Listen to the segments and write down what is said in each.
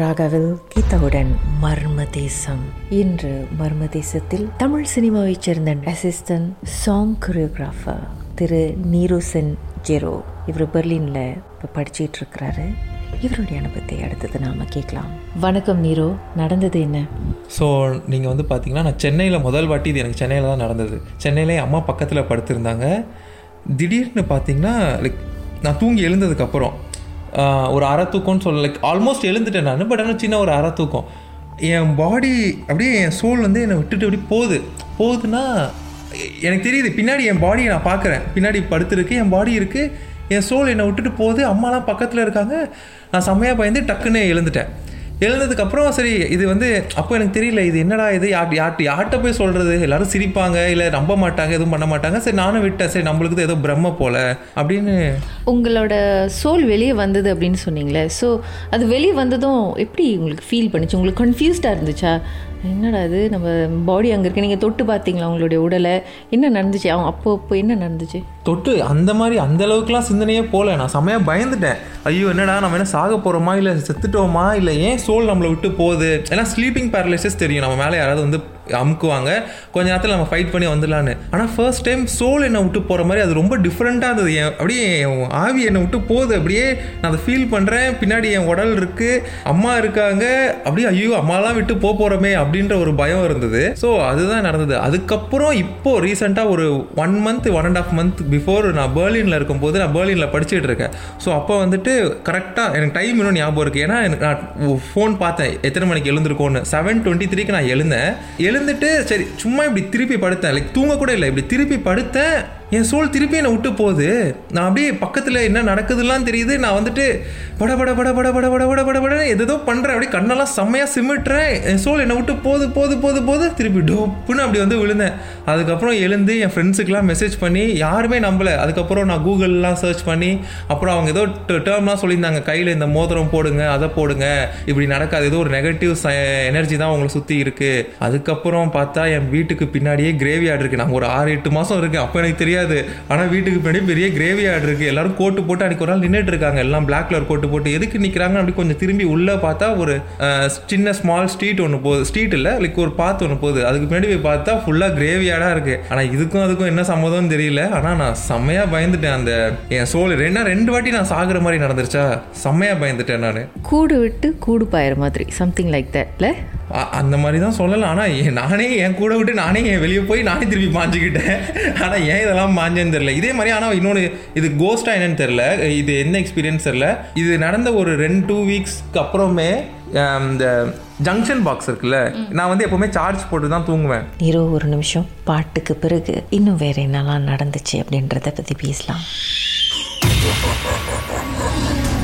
ராகவில் கீதாவுடன் மர்ம தேசம். இன்று மர்ம தேசத்தில் தமிழ் சினிமாவைச் சேர்ந்த assistant song choreographer Thiru Nirosan Jero. இவர் பெர்லினில் இப்போ படிச்சிட்டு இருக்கிறாரு இவருடைய அனுபவத்தை அடுத்தது நாம கேட்கலாம். வணக்கம் நீரோ நடந்தது என்ன? ஸோ நீங்கள் வந்து பார்த்தீங்கன்னா நான் சென்னையில் முதல் வாட்டி இது எனக்கு சென்னையில் தான் நடந்தது. சென்னையிலே அம்மா பக்கத்தில் படுத்திருந்தாங்க. திடீர்னு பார்த்தீங்கன்னா லைக் நான் தூங்கி எழுந்ததுக்கப்புறம் ஒரு அரை தூக்கம்னு சொல்ல லைக் ஆல்மோஸ்ட் எழுந்துட்டேன் நான் பட் ஆனால் சின்ன ஒரு அரை தூக்கம். என் பாடி அப்படியே என் சோல் வந்து என்னை விட்டுட்டு அப்படி போகுது. போகுதுன்னா எனக்கு தெரியுது பின்னாடி என் பாடியை நான் பார்க்குறேன். பின்னாடி படுத்துருக்கு என் பாடி இருக்குது என் சோல் என்னை விட்டுட்டு போகுது. அம்மாலாம் பக்கத்தில் இருக்காங்க. நான் செம்மையாக பயந்து டக்குன்னு எழுந்துட்டேன். எழுந்ததுக்கப்புறம் சரி இது வந்து அப்போ எனக்கு தெரியல இது என்னடா இது? யார் யார்கிட்ட யார்கிட்ட போய் சொல்கிறது எல்லாரும் சிரிப்பாங்க இல்லை நம்ப மாட்டாங்க எதுவும் பண்ண மாட்டாங்க. சரி நானும் விட்டேன். சரி நம்மளுக்கு ஏதோ பிரம்ம போல அப்படின்னு. உங்களோட சோல் வெளியே வந்தது அப்படின்னு சொன்னீங்களே. ஸோ அது வெளியே வந்ததும் எப்படி உங்களுக்கு ஃபீல் பண்ணுச்சு? உங்களுக்கு கன்ஃபியூஸ்டாக இருந்துச்சா? என்னடா இது? நம்ம பாடி அங்கே இருக்கு. நீங்கள் தொட்டு பார்த்தீங்களா உங்களுடைய உடலை? என்ன நடந்துச்சு? அவன் அப்போ அப்போ என்ன நடந்துச்சு? தொட்டு அந்த மாதிரி அந்த அளவுக்குலாம் சிந்தனையே போல நான் செம்மையாக பயந்துட்டேன். ஐயோ என்னடா நம்ம என்ன சாக போகிறோமா இல்லை செத்துட்டோமா? இல்லை ஏன் சோல் நம்மளை விட்டு போகுது? ஏன்னா ஸ்லீப்பிங் பேரலைசஸ் தெரியும். நம்ம மேலே யாராவது வந்து அமுக்குவாங்க. கொஞ்ச நேரத்தில் நம்ம ஃபைட் பண்ணி வந்துடலான்னு. ஆனால் ஃபர்ஸ்ட் டைம் சோல் என்னை விட்டு போகிற மாதிரி அது ரொம்ப டிஃப்ரெண்ட்டாக இருந்தது. என் அப்படியே என் ஆவி என்னை விட்டு போகுது. அப்படியே நான் அதை ஃபீல் பண்ணுறேன் பின்னாடி என் உடல் இருக்குது அம்மா இருக்காங்க. அப்படியே ஐயோ அம்மாலாம் விட்டு போக போகிறோமே அப்படின்ற ஒரு பயம் இருந்தது. ஸோ அதுதான் நடந்தது. அதுக்கப்புறம் இப்போது ரீசெண்டாக ஒரு one month one and half month before நான் பேர்லினில் இருக்கும்போது நான் பேர்லினில் படிச்சுட்டு இருக்கேன். ஸோ அப்போ வந்துட்டு கரெக்டாக எனக்கு டைம் இன்னும் ஞாபகம் இருக்குது ஏன்னா எனக்கு நான் ஃபோன் பார்த்தேன். எத்தனை மணிக்கு எழுந்திருக்கோன்னு. செவன் டுவெண்ட்டி த்ரீக்கு நான் எழுந்தேன். எழுந்துட்டு சரி சும்மா இப்படி திருப்பி படுத்தேன். லைக் தூங்க கூட இல்லை. இப்படி திருப்பி படுத்தேன். என் சோல் திருப்பி என்னை விட்டு போகுது. நான் அப்படியே பக்கத்தில் என்ன நடக்குதுலாம் தெரியுது. நான் வந்துட்டு பட பட பட பட பட பட பட பட பட எதோ பண்ணுறேன் அப்படியே கண்ணெல்லாம் செம்மையாக சிமிட்டுறேன். என் சோல் என்னை விட்டு போது போது போது போது திருப்பி டோப்புன்னு அப்படி வந்து விழுந்தேன். அதுக்கப்புறம் எழுந்து என் ஃப்ரெண்ட்ஸுக்கெலாம் மெசேஜ் பண்ணி யாருமே நம்பலை. அதுக்கப்புறம் நான் கூகுள்லாம் சர்ச் பண்ணி அப்புறம் அவங்க ஏதோ டேர்ம்லாம் சொல்லியிருந்தாங்க. கையில் இந்த மோதிரம் போடுங்க அதை போடுங்க. இப்படி நடக்காது. ஏதோ ஒரு நெகட்டிவ் எனர்ஜி தான் உங்களை சுற்றி இருக்குது அதுக்கப்புறம் பார்த்தா என் வீட்டுக்கு பின்னாடியே கிரேவி ஆர்டு இருக்குது நாங்கள் ஒரு ஆறு எட்டு மாதம் இருக்குது அப்போ எனக்கு தெரியும் தெரியாது. ஆனால் வீட்டுக்கு பின்னாடி பெரிய கிரேவி ஆர்டு இருக்குது எல்லாரும் கோட்டு போட்டு அன்றைக்கி ஒரு நாள் நின்றுட்டு இருக்காங்க. எல்லாம் பிளாக் கலர் கோட்டு போட்டு. எதுக்கு நிற்கிறாங்க அப்படி கொஞ்சம் திரும்பி உள்ளே பார்த்தா ஒரு சின்ன ஸ்மால் ஸ்ட்ரீட் ஒன்று போகுது ஸ்ட்ரீட் இல்லை லைக் ஒரு பாத்து ஒன்று போகுது. அதுக்கு பின்னாடி போய் பார்த்தா ஃபுல்லாக கிரேவி ஆடாக இருக்குது ஆனால் இதுக்கும் அதுக்கும் என்ன சம்மதம்னு தெரியல. ஆனால் நான் செம்மையாக பயந்துட்டேன் அந்த என் சோல் ரெண்டா ரெண்டு வாட்டி நான் சாகுற மாதிரி நடந்துருச்சா? செம்மையாக பயந்துட்டேன் நான். கூடு விட்டு கூடு பாயிற மாதிரி சம்திங் லைக் தட்ல அந்த மாதிரி தான் சொல்லலாம் ஆனால் நானே என் கூட விட்டு நானே என் வெளியே போய் நானே திருப்பி மாஞ்சிக்கிட்டேன். ஆனால் ஏன் இதெல்லாம் மாஞ்சேன்னு தெரில இதே மாதிரி ஆனால் இன்னொன்று இது கோஸ்டா என்னன்னு தெரில இது என்ன எக்ஸ்பீரியன்ஸ் தெரில இது நடந்த ஒரு ரெண்டு டூ வீக்ஸ்க்கு அப்புறமே இந்த ஜங்ஷன் பாக்ஸ் இருக்குல்ல நான் வந்து எப்போவுமே சார்ஜ் போட்டு தான் தூங்குவேன். நீரோ ஒரு நிமிஷம் பாட்டுக்கு பிறகு இன்னும் வேற என்னெல்லாம் நடந்துச்சு அப்படின்றத பற்றி பேசலாம்.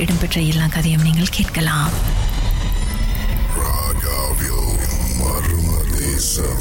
இடம்பெற்ற எல்லா கதையும் நீங்கள் கேட்கலாம். ராகாவில் மர்ம தேசம்